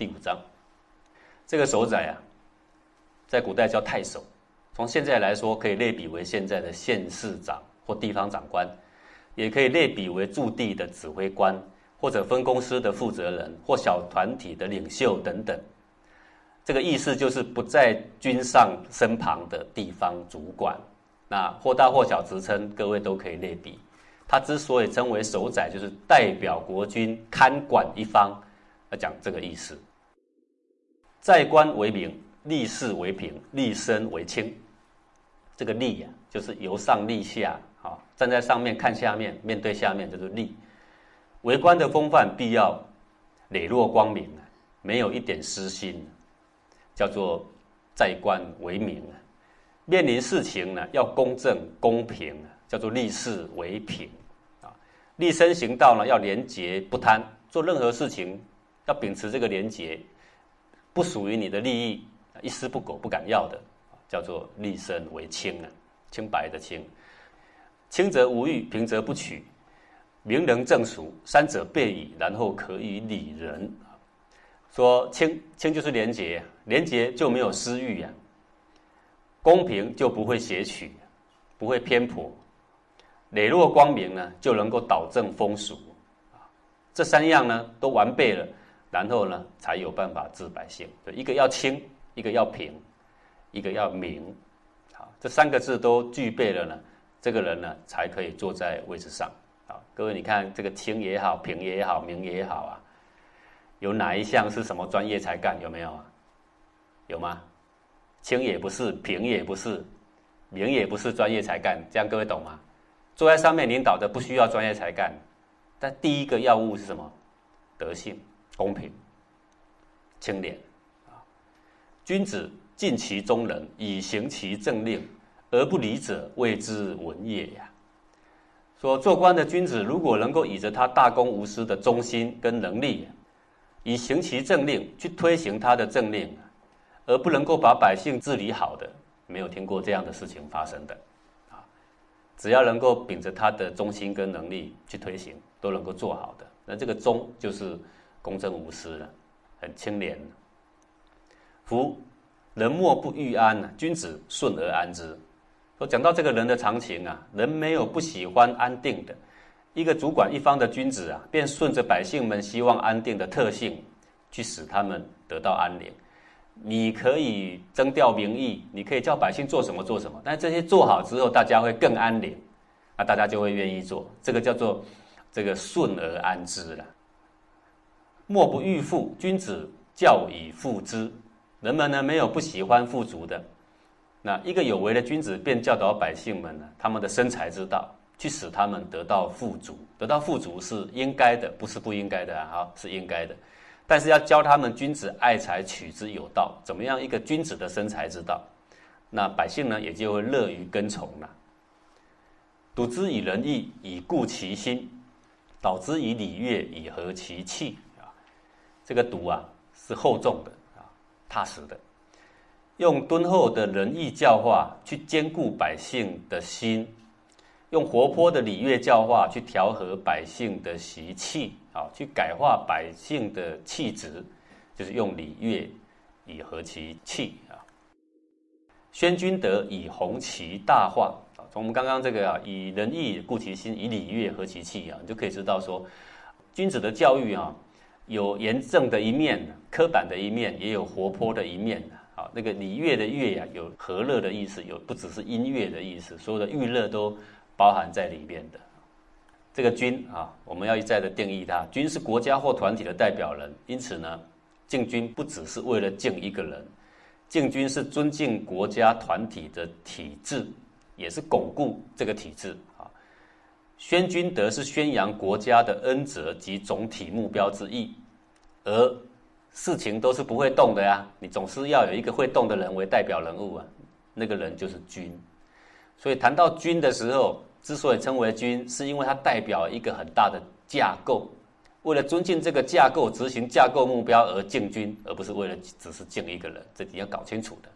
第五章。这个首宰啊，在古代叫太守，从现在来说，可以类比为现在的县市长或地方长官，也可以类比为驻地的指挥官，或者分公司的负责人，或小团体的领袖等等。这个意思就是不在君上身旁的地方主管。那或大或小职称，各位都可以类比。他之所以称为首宰，就是代表国君看管一方，要讲这个意思。在官为民，立事为平，立身为轻。这个立呀，就是由上立下，啊，站在上面看下面，面对下面，就是立。为官的风范必要磊落光明啊，没有一点私心，叫做在官为民啊。面临事情呢，要公正公平，叫做立事为平啊。立身行道呢，要廉洁不贪，做任何事情要秉持这个廉洁。不属于你的利益，一丝不苟不敢要的，叫做立身为清啊，清白的清。清则无欲，平则不取，明人正俗，三者备矣，然后可以理人。说清清就是廉洁，廉洁就没有私欲呀。公平就不会邪取，不会偏颇。磊落光明呢，就能够导正风俗。这三样呢都完备了。然后呢，才有办法治百姓。一个要清，一个要平，一个要明。好，这三个字都具备了呢，这个人呢才可以坐在位置上。好，各位你看这个清也好，平也好，明也好啊，有哪一项是什么专业才干？有没有啊？有吗？清也不是，平也不是，明也不是专业才干。这样各位懂吗？坐在上面领导的不需要专业才干，但第一个要务是什么？德性。公平、清廉啊！君子尽其中人，以行其政令，而不理者，谓之文也呀。说做官的君子，如果能够以着他大公无私的忠心跟能力，以行其政令去推行他的政令，而不能够把百姓治理好的，没有听过这样的事情发生的啊！只要能够秉着他的忠心跟能力去推行，都能够做好的。那这个忠就是。公正无私的，很清廉。夫人莫不欲安呢，君子顺而安之。说讲到这个人的常情啊，人没有不喜欢安定的。一个主管一方的君子啊，便顺着百姓们希望安定的特性，去使他们得到安宁。你可以征调民意，你可以叫百姓做什么做什么，但这些做好之后，大家会更安宁，那大家就会愿意做。这个叫做这个顺而安之了。莫不欲富，君子教以富之。人们呢没有不喜欢富足的。那一个有为的君子便教导百姓们呢，他们的生财之道，去使他们得到富足。得到富足是应该的，不是不应该的啊，是应该的。但是要教他们君子爱财，取之有道。怎么样一个君子的生财之道？那百姓呢也就会乐于跟从了。笃之以仁义，以固其心；导之以礼乐，以和其气。这个毒啊是厚重的啊，踏实的，用敦厚的仁义教化去兼顾百姓的心，用活泼的礼乐教化去调和百姓的习气啊，去改化百姓的气质，就是用礼乐以和其气啊。宣君德以弘其大化啊，从我们刚刚这个啊，以仁义固其心，以礼乐和其气啊，你就可以知道说，君子的教育啊。有严正的一面，刻板的一面，也有活泼的一面好，那个礼乐的乐呀，有和乐的意思，有不只是音乐的意思，所有的娱乐都包含在里面的。这个君啊，我们要一再的定义它，君是国家或团体的代表人，因此呢，敬君不只是为了敬一个人，敬君是尊敬国家团体的体制，也是巩固这个体制。啊宣君德是宣扬国家的恩泽及总体目标之意，而事情都是不会动的呀，你总是要有一个会动的人为代表人物啊，那个人就是君。所以谈到君的时候，之所以称为君，是因为它代表一个很大的架构，为了尊敬这个架构、执行架构目标而敬君，而不是为了只是敬一个人，这你要搞清楚的，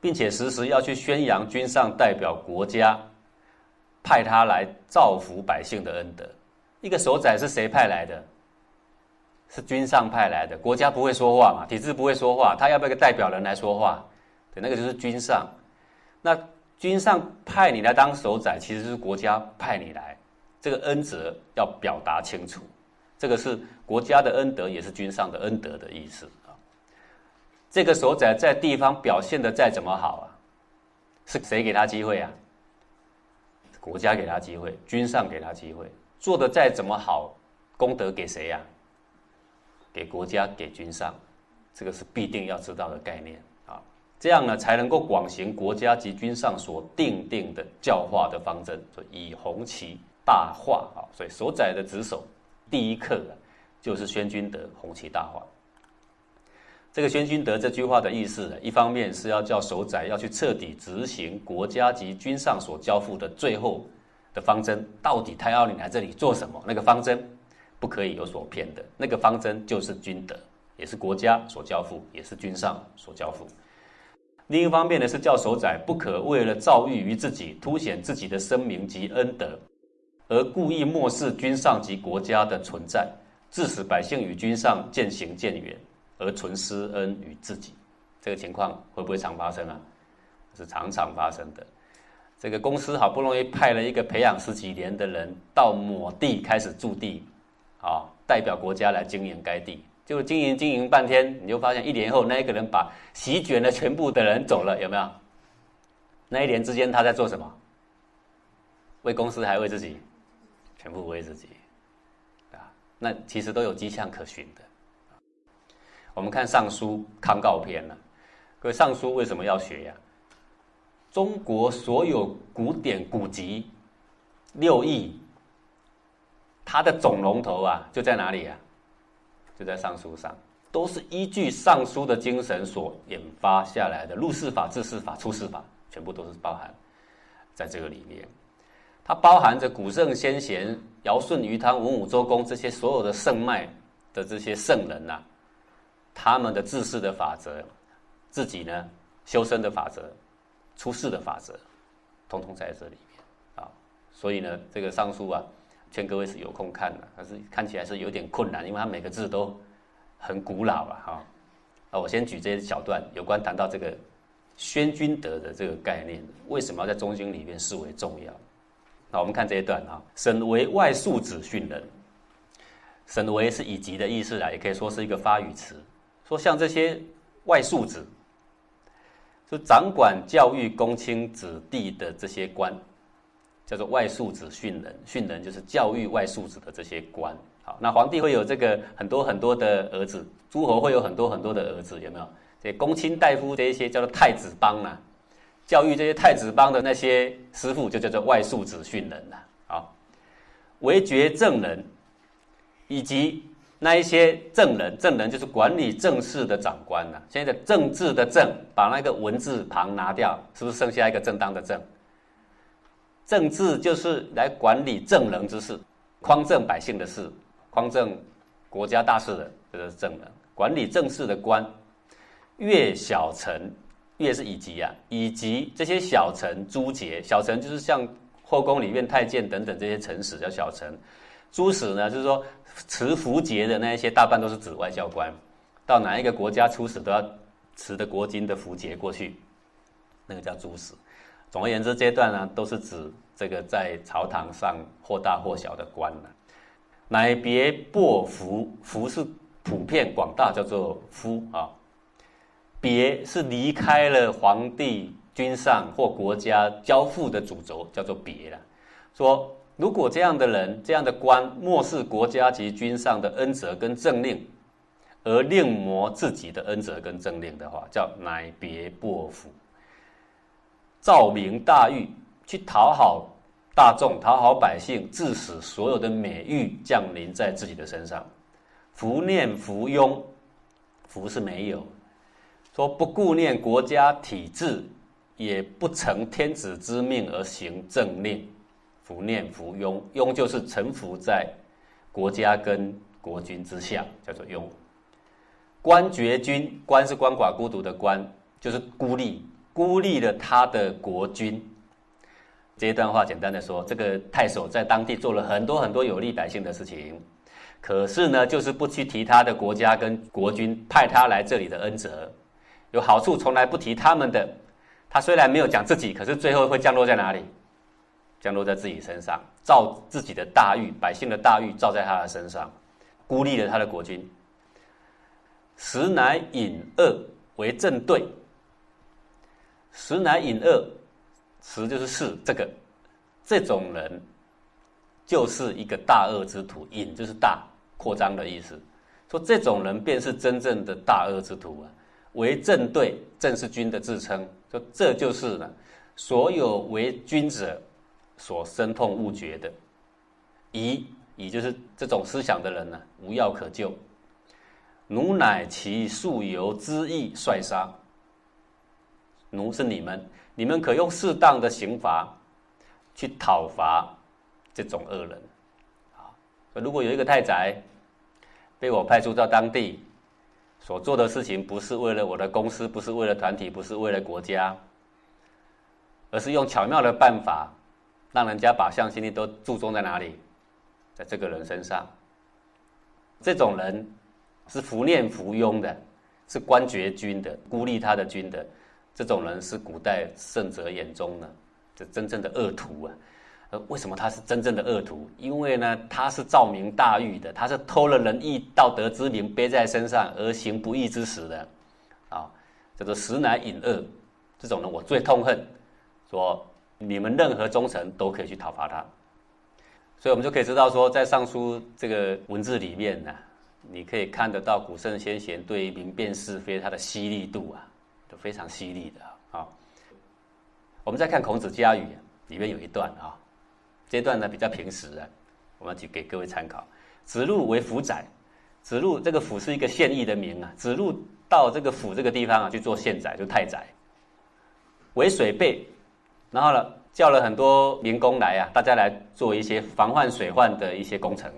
并且时时要去宣扬君上代表国家。派他来造福百姓的恩德，一个首宰是谁派来的？是君上派来的，国家不会说话嘛，体制不会说话，他要不要个代表人来说话？对，那个就是君上。那君上派你来当首宰，其实是国家派你来，这个恩泽要表达清楚。这个是国家的恩德，也是君上的恩德的意思啊。这个首宰在地方表现的再怎么好啊，是谁给他机会啊？国家给他机会，君上给他机会，做的再怎么好，功德给谁呀？给国家，给君上，这个是必定要知道的概念啊。这样呢，才能够广行国家及君上所定定的教化的方针，所以以红旗大化啊。所以所载的职守第一课啊，就是宣君德，红旗大化。这个宣君德这句话的意思呢，一方面是要叫守宰要去彻底执行国家及君上所交付的最后的方针，到底他要你来这里做什么？那个方针。不可以有所骗的，那个方针就是君德，也是国家所交付，也是君上所交付。另一方面呢，是教守宰不可为了造誉于自己，凸显自己的声名及恩德，而故意漠视君上及国家的存在，致使百姓与君上渐行渐远，而存施恩于自己。这个情况会不会常发生啊？是常常发生的。这个公司好不容易派了一个培养十几年的人到某地开始驻地。啊，代表国家来经营该地，就经营经营半天，你就发现一年后那一个人把席卷了全部的人走了，有没有？那一年之间他在做什么？为公司还为自己？全部为自己，啊，那其实都有迹象可循的。我们看《尚书康告篇》呢，各位《尚书》为什么要学呀？中国所有古典古籍六艺。它的总龙头啊，就在哪里啊？就在尚书上，都是依据尚书的精神所引发下来的。入世法、治世法、出世法，全部都是包含在这个里面。它包含着古圣先贤、尧舜禹汤文武周公这些所有的圣脉的这些圣人呐，他们的治世的法则，自己呢修身的法则，出世的法则，通通在这里面啊。所以呢，这个尚书啊。劝各位是有空看的，但是看起来是有点困难，因为它每个字都很古老了哈。啊，我先举这些小段，有关谈到这个宣君德的这个概念，为什么要在中经里面视为重要？那我们看这一段哈，审为外庶子训人，审为是以及的意思啊，也可以说是一个发语词，说像这些外庶子，就掌管教育公卿子弟的这些官。叫做外庶子训人，训人就是教育外庶子的这些官。好，那皇帝会有这个很多很多的儿子，诸侯会有很多很多的儿子，有没有？这公卿大夫这一些叫做太子帮啊，教育这些太子帮的那些师傅就叫做外庶子训人了。好，为决正人，以及那一些正人，正人就是管理政事的长官呐。现在政治的政，把那个文字旁拿掉，是不是剩下一个正当的正？政治就是来管理正人之事，匡正百姓的事，匡正国家大事的，这个是正人。管理政事的官，越小臣，越是以及啊，以及这些小臣、诸节，小臣就是像后宫里面太监等等这些臣使叫小臣，诸使呢就是说持符节的那一些，大半都是指外交官，到哪一个国家出使都要持的国金的符节过去，那个叫诸使。总而言之，阶段呢都是指这个在朝堂上或大或小的官了。乃别薄服，服是普遍广大，叫做夫啊。别是离开了皇帝、君上或国家交付的主轴，叫做别了。说如果这样的人、这样的官漠视国家及君上的恩泽跟政令，而另谋自己的恩泽跟政令的话，叫乃别薄服。照明大欲，去讨好大众、讨好百姓，致使所有的美誉降临在自己的身上。福念福庸，福是没有，说不顾念国家体制，也不承天子之命而行政令。福念福庸，庸就是臣服在国家跟国君之下，叫做庸。官绝君，官是鳏寡孤独的官，就是孤立。孤立了他的国君，这一段话简单的说，这个太守在当地做了很多很多有利百姓的事情，可是呢，就是不去提他的国家跟国君派他来这里的恩泽，有好处从来不提他们的。他虽然没有讲自己，可是最后会降落在哪里？降落在自己身上，造自己的大狱，百姓的大狱造在他的身上，孤立了他的国君。实乃引恶为正对，食乃隐恶，食就是是这个，这种人就是一个大恶之徒，隐就是大扩张的意思，说这种人便是真正的大恶之徒啊。为正对，正是君的自称。说这就是呢，所有为君者所深痛恶绝的，疑疑就是这种思想的人呢，无药可救。奴乃其素由之意率杀。奴是你们，你们可用适当的刑罚去讨伐这种恶人。啊，如果有一个太宰被我派出到当地。所做的事情不是为了我的公司，不是为了团体，不是为了国家，而是用巧妙的办法，让人家把向心力都注重在哪里，在这个人身上。这种人是服念服庸的，是官爵君的，孤立他的君的，这种人是古代圣者眼中的这真正的恶徒啊。呃，为什么他是真正的恶徒？因为呢，他是照明大狱的，他是偷了仁义道德之名背在身上而行不义之实的，啊，叫做实乃隐恶，这种人我最痛恨。说你们任何忠臣都可以去讨伐他，所以我们就可以知道说，在尚书这个文字里面呢，你可以看得到古圣先贤对于明辨是非他的犀利度啊，都非常犀利的啊。我们再看孔子家语里面有一段啊。这段呢比较平实啊，我们举给各位参考。子路为府宰，子路这个府是一个县邑的名啊。子路到这个府这个地方啊去做县宰，就太宰。为水备，然后呢叫了很多民工来啊，大家来做一些防患水患的一些工程。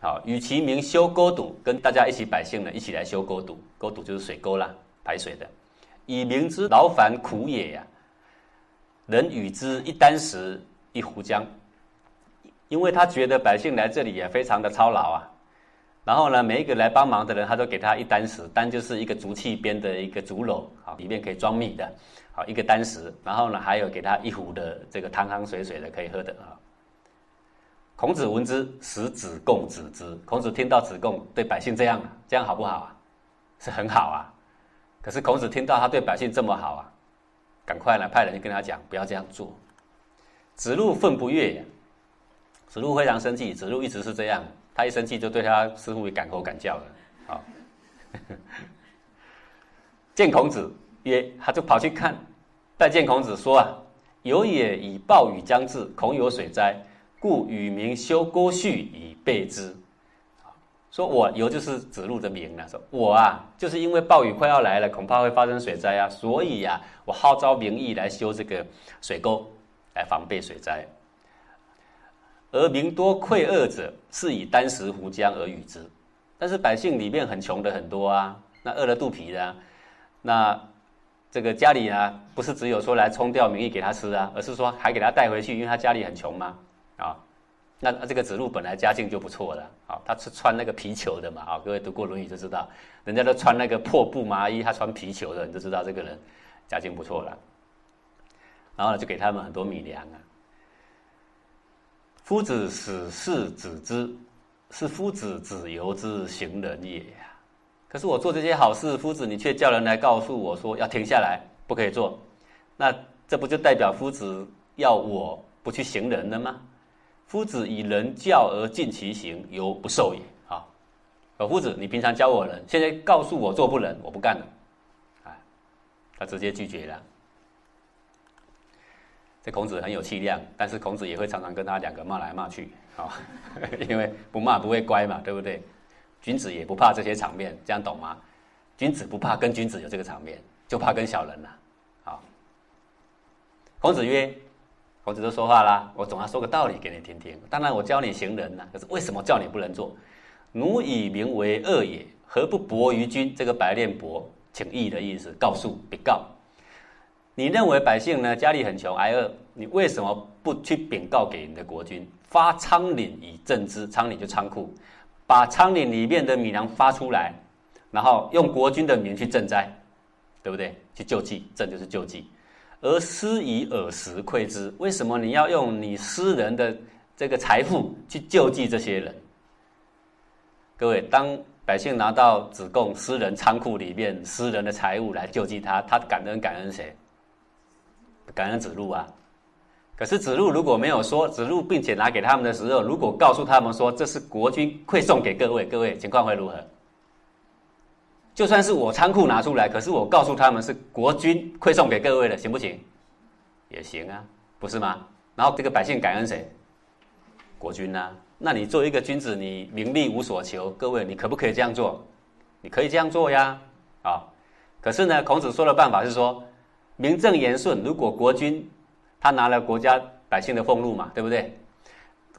好，与其名修沟堵，跟大家一起百姓呢一起来修沟堵，沟堵就是水沟啦，排水的。以明之劳烦苦也呀，人与之一箪食。一壶浆，因为他觉得百姓来这里也非常的操劳啊，然后呢，每一个来帮忙的人，他都给他一箪食，箪就是一个竹器编的一个竹篓，好，里面可以装米的，好，一个箪食，然后呢，还有给他一壶的这个汤汤水水的可以喝的啊。孔子闻之，使子贡子之。孔子听到子贡对百姓这样，这样好不好啊？是很好啊。可是孔子听到他对百姓这么好啊，赶快来派人跟他讲，不要这样做。子路愤不悦，子路非常生气。子路一直是这样，他一生气就对他师傅赶口赶叫的。好，见孔子曰，他就跑去看，拜见孔子说啊：“有也以暴雨将至，恐有水灾，故与民修沟渠以备之。”说我有就是子路的名了。说我啊，就是因为暴雨快要来了，恐怕会发生水灾啊，所以呀，我号召民意来修这个水沟。来防备水灾，而民多溃恶者，是以箪食壶浆而与之。但是百姓里面很穷的很多啊，那饿了肚皮的，那这个家里啊，不是只有说来冲掉民意给他吃啊，而是说还给他带回去，因为他家里很穷嘛，啊，那这个子路本来家境就不错了，啊，他是穿那个皮球的嘛，啊，各位读过《论语》就知道，人家都穿那个破布麻衣，他穿皮球的，你就知道这个人家境不错了。然后呢，就给他们很多米粮啊。夫子使是子之，是夫子子由之行人也呀。可是我做这些好事，夫子你却叫人来告诉我说要停下来，不可以做。那这不就代表夫子要我不去行人了吗？夫子以人教而尽其行，犹不受也。啊，老夫子，你平常教我人，现在告诉我做不能，我不干了。啊，他直接拒绝了。这孔子很有气量，但是孔子也会常常跟他两个骂来骂去，啊，因为不骂不会乖嘛，对不对？君子也不怕这些场面，这样懂吗？君子不怕跟君子有这个场面，就怕跟小人了，好。孔子曰：“孔子都说话啦，我总要说个道理给你听听。当然我教你行人呢，可是为什么叫你不能做？奴以民为恶也，何不薄于君？这个白练薄，请义的意思，告诉，禀告。”你认为百姓呢家里很穷挨饿，你为什么不去禀告给你的国君，发仓廪以赈之？仓廪就仓库，把仓廪里面的米粮发出来，然后用国君的名去赈灾，对不对？去救济，赈就是救济。而私以耳食馈之，为什么你要用你私人的这个财富去救济这些人？各位，当百姓拿到子贡私人仓库里面私人的财物来救济他，他感恩感恩谁？感恩子路啊。可是子路如果没有说子路，并且拿给他们的时候，如果告诉他们说这是国君馈送给各位，各位情况会如何？就算是我仓库拿出来，可是我告诉他们是国君馈送给各位的，行不行？也行啊，不是吗？然后这个百姓感恩谁？国君呐。那你作为一个君子，你名利无所求，各位你可不可以这样做？你可以这样做呀，啊。可是呢，孔子说的办法是说，名正言顺，如果国君他拿了国家百姓的俸禄嘛，对不对？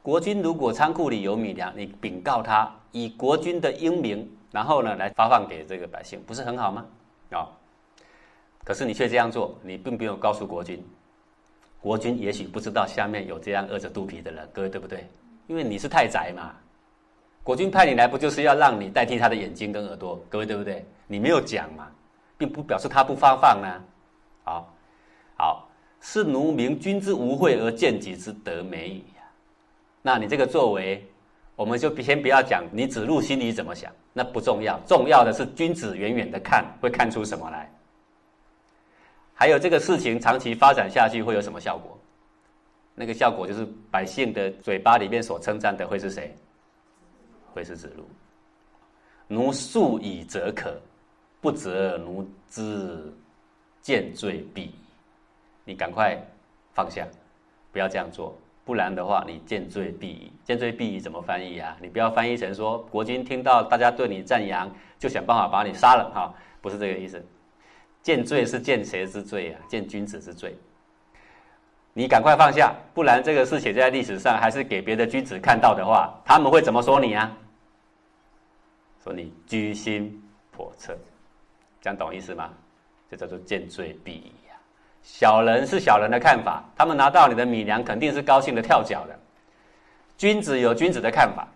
国君如果仓库里有米粮，你禀告他，以国君的英名。然后呢，来发放给这个百姓，不是很好吗？啊，可是你却这样做，你并没有告诉国君，国君也许不知道下面有这样饿着肚皮的人，各位对不对？因为你是太宰嘛，国君派你来不就是要让你代替他的眼睛跟耳朵，各位对不对？你没有讲嘛，并不表示他不发放呢。好，好，是奴明君之无惠而见己之德美矣。那你这个作为。我们就先不要讲你子路心里怎么想，那不重要，重要的是君子远远的看会看出什么来。还有这个事情长期发展下去会有什么效果？那个效果就是百姓的嘴巴里面所称赞的会是谁？会是子路。奴恕以则可，不则奴之见罪必。你赶快放下，不要这样做。不然的话，你见罪必矣。见罪必矣怎么翻译啊？你不要翻译成说国君听到大家对你赞扬，就想办法把你杀了哈，不是这个意思。见罪是见谁之罪啊？见君子之罪。你赶快放下，不然这个事写在历史上，还是给别的君子看到的话，他们会怎么说你啊？说你居心叵测，这样懂意思吗？这叫做见罪必矣。小人是小人的看法，他们拿到你的米粮肯定是高兴的跳脚的。君子有君子的看法，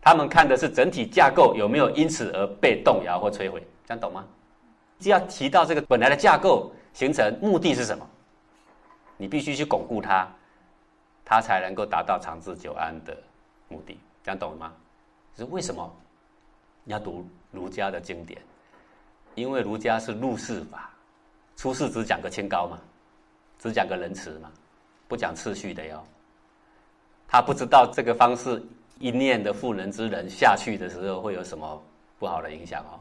他们看的是整体架构有没有因此而被动摇或摧毁，这样懂吗？只要提到这个本来的架构形成，目的是什么？你必须去巩固它，它才能够达到长治久安的目的，这样懂了吗？是为什么要读儒家的经典？因为儒家是入世法。出世只讲个清高嘛，只讲个仁慈嘛，不讲次序的哟。他不知道这个方式一念的妇人之仁下去的时候会有什么不好的影响哦。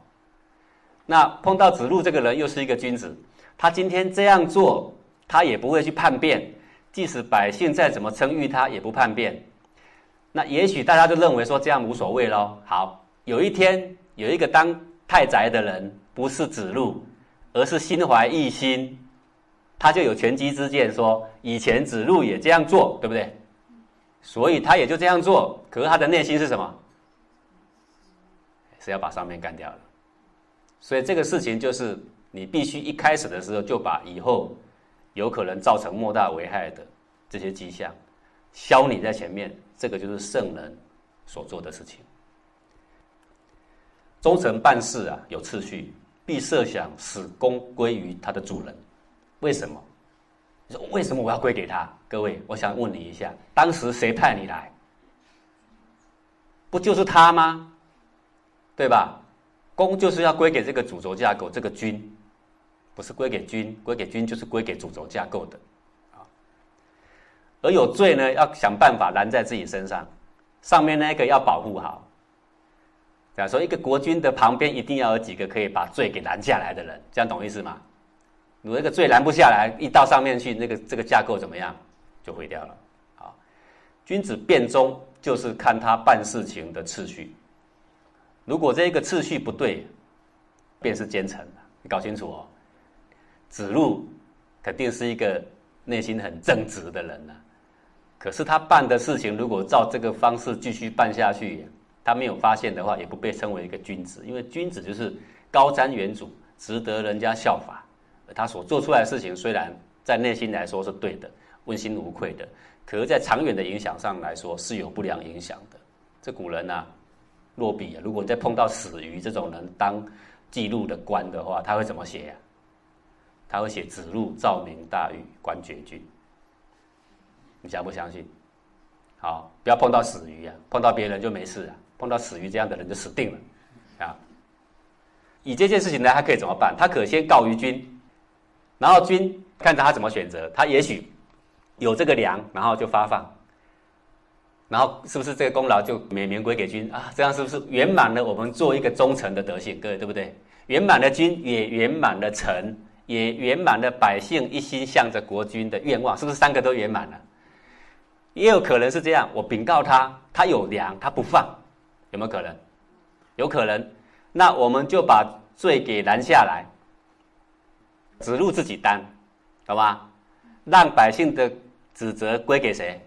那碰到子路这个人又是一个君子，他今天这样做，他也不会去叛变，即使百姓再怎么称誉他，也不叛变。那也许大家就认为说这样无所谓喽。好，有一天有一个当太宰的人，不是子路。而是心怀异心，他就有权机之见，说以前子路也这样做，对不对？所以他也就这样做。可是他的内心是什么？是要把上面干掉了。所以这个事情就是你必须一开始的时候就把以后有可能造成莫大危害的这些迹象消你在前面。这个就是圣人所做的事情。忠臣办事啊，有次序。必设想使功归于他的主人，为什么？你说为什么我要归给他？各位，我想问你一下，当时谁派你来？不就是他吗？对吧？功就是要归给这个主轴架构，这个君，不是归给君，归给君就是归给主轴架构的，而有罪呢，要想办法拦在自己身上，上面那个要保护好。这样说，一个国君的旁边一定要有几个可以把罪给拦下来的人，这样懂意思吗？如果那个罪拦不下来，一到上面去，那个这个架构怎么样，就毁掉了。好，君子变忠就是看他办事情的次序。如果这个次序不对，便是奸臣你搞清楚哦。子路肯定是一个内心很正直的人呐，可是他办的事情如果照这个方式继续办下去。他没有发现的话，也不被称为一个君子，因为君子就是高瞻远瞩，值得人家效法。他所做出来的事情，虽然在内心来说是对的，问心无愧的，可是，在长远的影响上来说，是有不良影响的。这古人呐，落笔啊，如果再碰到死鱼这种人当记录的官的话，他会怎么写呀？他会写“子路照明大狱，官绝君”。你相不相信？好，不要碰到死鱼啊，碰到别人就没事啊，碰到死鱼这样的人就死定了啊。以这件事情呢，他可以怎么办？他可先告于君，然后君看着他怎么选择，他也许有这个粮，然后就发放。然后是不是这个功劳就美名归给君啊？这样是不是圆满了我们做一个忠臣的德性？各位对不对？圆满了君，也圆满了臣，也圆满了百姓一心向着国君的愿望，是不是三个都圆满了？也有可能是这样，我禀告他，他有粮，他不放，有没有可能？有可能。那我们就把罪给拦下来，子路自己担，好吧？让百姓的指责归给谁？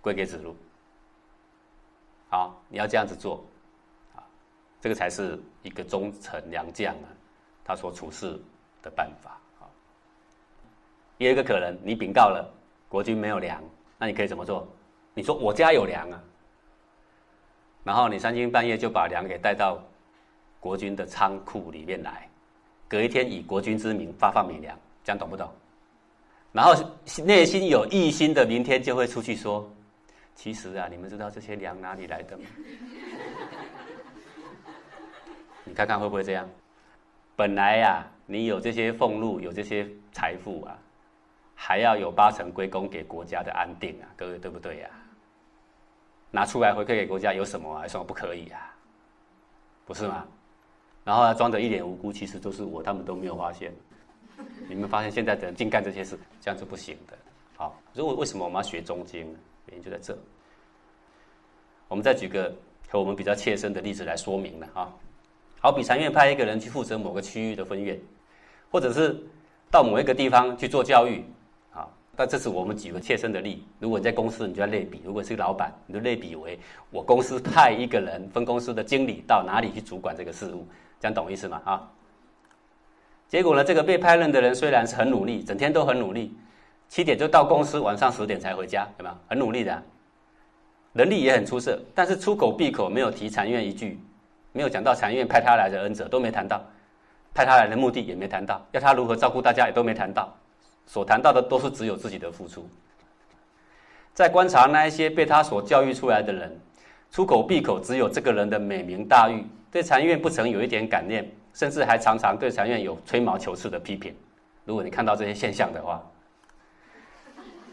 归给子路。好，你要这样子做，啊，这个才是一个忠臣良将啊，他所处事的办法。也有一个可能，你禀告了国君没有粮，那你可以怎么做？你说我家有粮啊，然后你三更半夜就把粮给带到国军的仓库里面来，隔一天以国军之名发放米粮，这样懂不懂？然后内心有异心的，明天就会出去说。其实啊，你们知道这些粮哪里来的吗？你看看会不会这样？本来呀，你有这些俸禄，有这些财富啊，还要有八成归功给国家的安定啊，各位对不对呀？拿出来回馈给国家有什么啊？有什么不可以啊？不是吗？然后装着一脸无辜，其实都是我，他们都没有发现。你们发现现在的人净干这些事，这样是不行的。好，如果为什么我们要学中经？原因就在这。我们再举个和我们比较切身的例子来说明了啊。好比禅院派一个人去负责某个区域的分院，或者是到某一个地方去做教育。但这是我们举个切身的例。如果你在公司，你就要类比；如果是老板，你就类比为我公司派一个人分公司的经理到哪里去主管这个事务，这样懂意思吗？啊。结果呢，这个被派任的人虽然是很努力，整天都很努力。七点就到公司，晚上十点才回家，有没有？很努力的，能力也很出色，但是出口闭口没有提禅院一句，没有讲到禅院派他来的恩泽都没谈到，派他来的目的也没谈到，要他如何照顾大家也都没谈到，所谈到的都是只有自己的付出。在观察那一些被他所教育出来的人，出口闭口只有这个人的美名大誉，对禅院不曾有一点感念，甚至还常常对禅院有吹毛求疵的批评。如果你看到这些现象的话，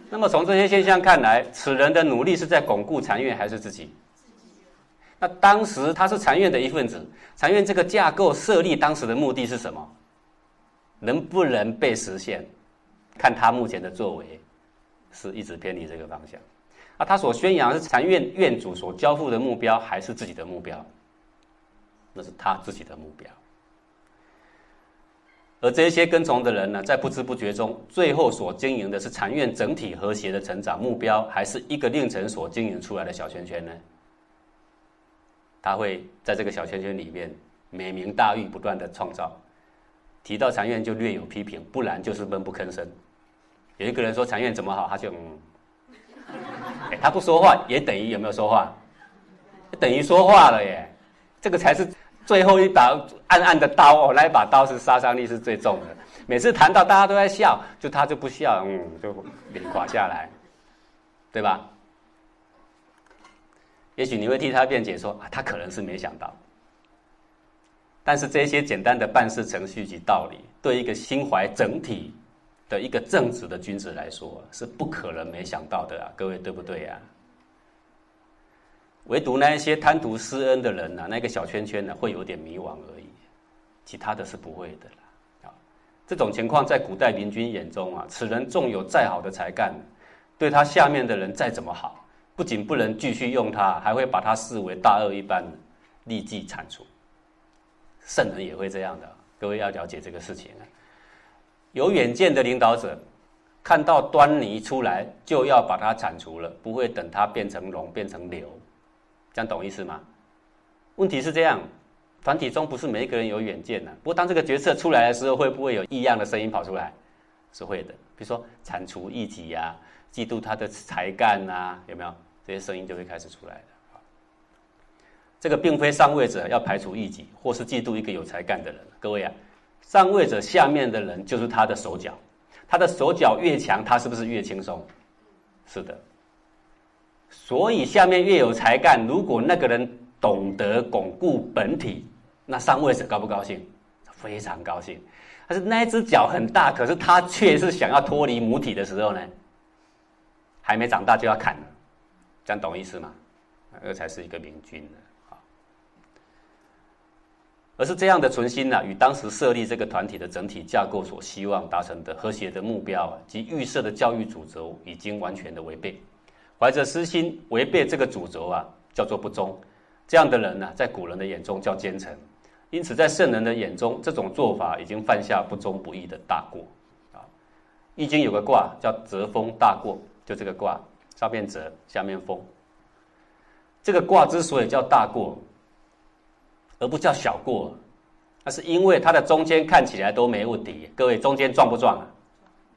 那么从这些现象看来，此人的努力是在巩固禅院还是自己？那当时他是禅院的一份子，禅院这个架构设立当时的目的是什么？能不能被实现？看他目前的作为，是一直偏离这个方向。啊，他所宣扬是禅院院主所交付的目标，还是自己的目标？那是他自己的目标。而这些跟从的人呢，在不知不觉中，最后所经营的是禅院整体和谐的成长目标，还是一个令臣所经营出来的小圈圈呢？他会在这个小圈圈里面美名大誉不断的创造，提到禅院就略有批评，不然就是闷不吭声。有一个人说禅院怎么好，他就嗯，他不说话也等于有没有说话？等于说话了耶，这个才是。最后一把暗暗的刀哦，那一把刀是杀伤力是最重的。每次谈到大家都在笑，就他就不笑，嗯，就脸垮下来，对吧？也许你会替他辩解说啊，他可能是没想到。但是这些简单的办事程序及道理，对一个心怀整体的一个正直的君子来说，是不可能没想到的啊！各位对不对呀？唯独那一些贪图施恩的人呢，那个小圈圈呢，会有点迷惘而已，其他的是不会的啦。啊，这种情况在古代明君眼中啊，此人纵有再好的才干，对他下面的人再怎么好，不仅不能继续用他，还会把他视为大恶一般，立即铲除。圣人也会这样的，各位要了解这个事情啊。有远见的领导者，看到端倪出来，就要把它铲除了，不会等它变成龙，变成牛。这样懂意思吗？问题是这样，团体中不是每一个人有远见的。不过当这个决策出来的时候，会不会有异样的声音跑出来？是会的。比如说铲除异己呀，嫉妒他的才干呐，有没有？这些声音就会开始出来的。这个并非上位者要排除异己，或是嫉妒一个有才干的人。各位啊，上位者下面的人就是他的手脚，他的手脚越强，他是不是越轻松？是的。所以下面越有才干，如果那个人懂得巩固本体，那上位者高不高兴？非常高兴。但是那只脚很大，可是他却是想要脱离母体的时候呢，还没长大就要砍了，这样懂意思吗？那才是一个明君呢。而是这样的存心呢，与当时设立这个团体的整体架构所希望达成的和谐的目标及预设的教育主轴，已经完全的违背。怀着私心违背这个主轴啊，叫做不忠。这样的人呢，在古人的眼中叫奸臣，因此在圣人的眼中，这种做法已经犯下不忠不义的大过。啊，《易经》有个卦叫泽风大过，就这个卦，上面泽，下面风。这个卦之所以叫大过，而不叫小过，那是因为它的中间看起来都没问题。各位，中间壮不壮啊？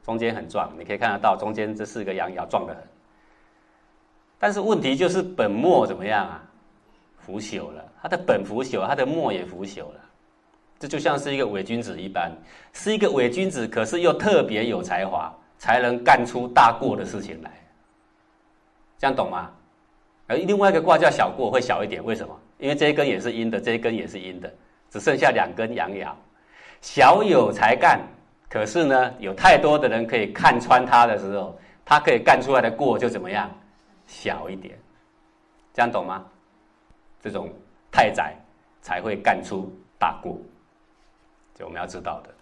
中间很壮，你可以看得到中间这四个羊爻壮得很。但是问题就是本末怎么样啊？腐朽了，他的本腐朽，他的末也腐朽了。这就像是一个伪君子一般，是一个伪君子，可是又特别有才华，才能干出大过的事情来。这样懂吗？而另外一个卦叫小过，会小一点，为什么？因为这一根也是阴的，这一根也是阴的，只剩下两根阳爻。小有才干，可是呢，有太多的人可以看穿他的时候，他可以干出来的过就怎么样？小一点，这样懂吗？这种太宰才会干出大过，这我们要知道的。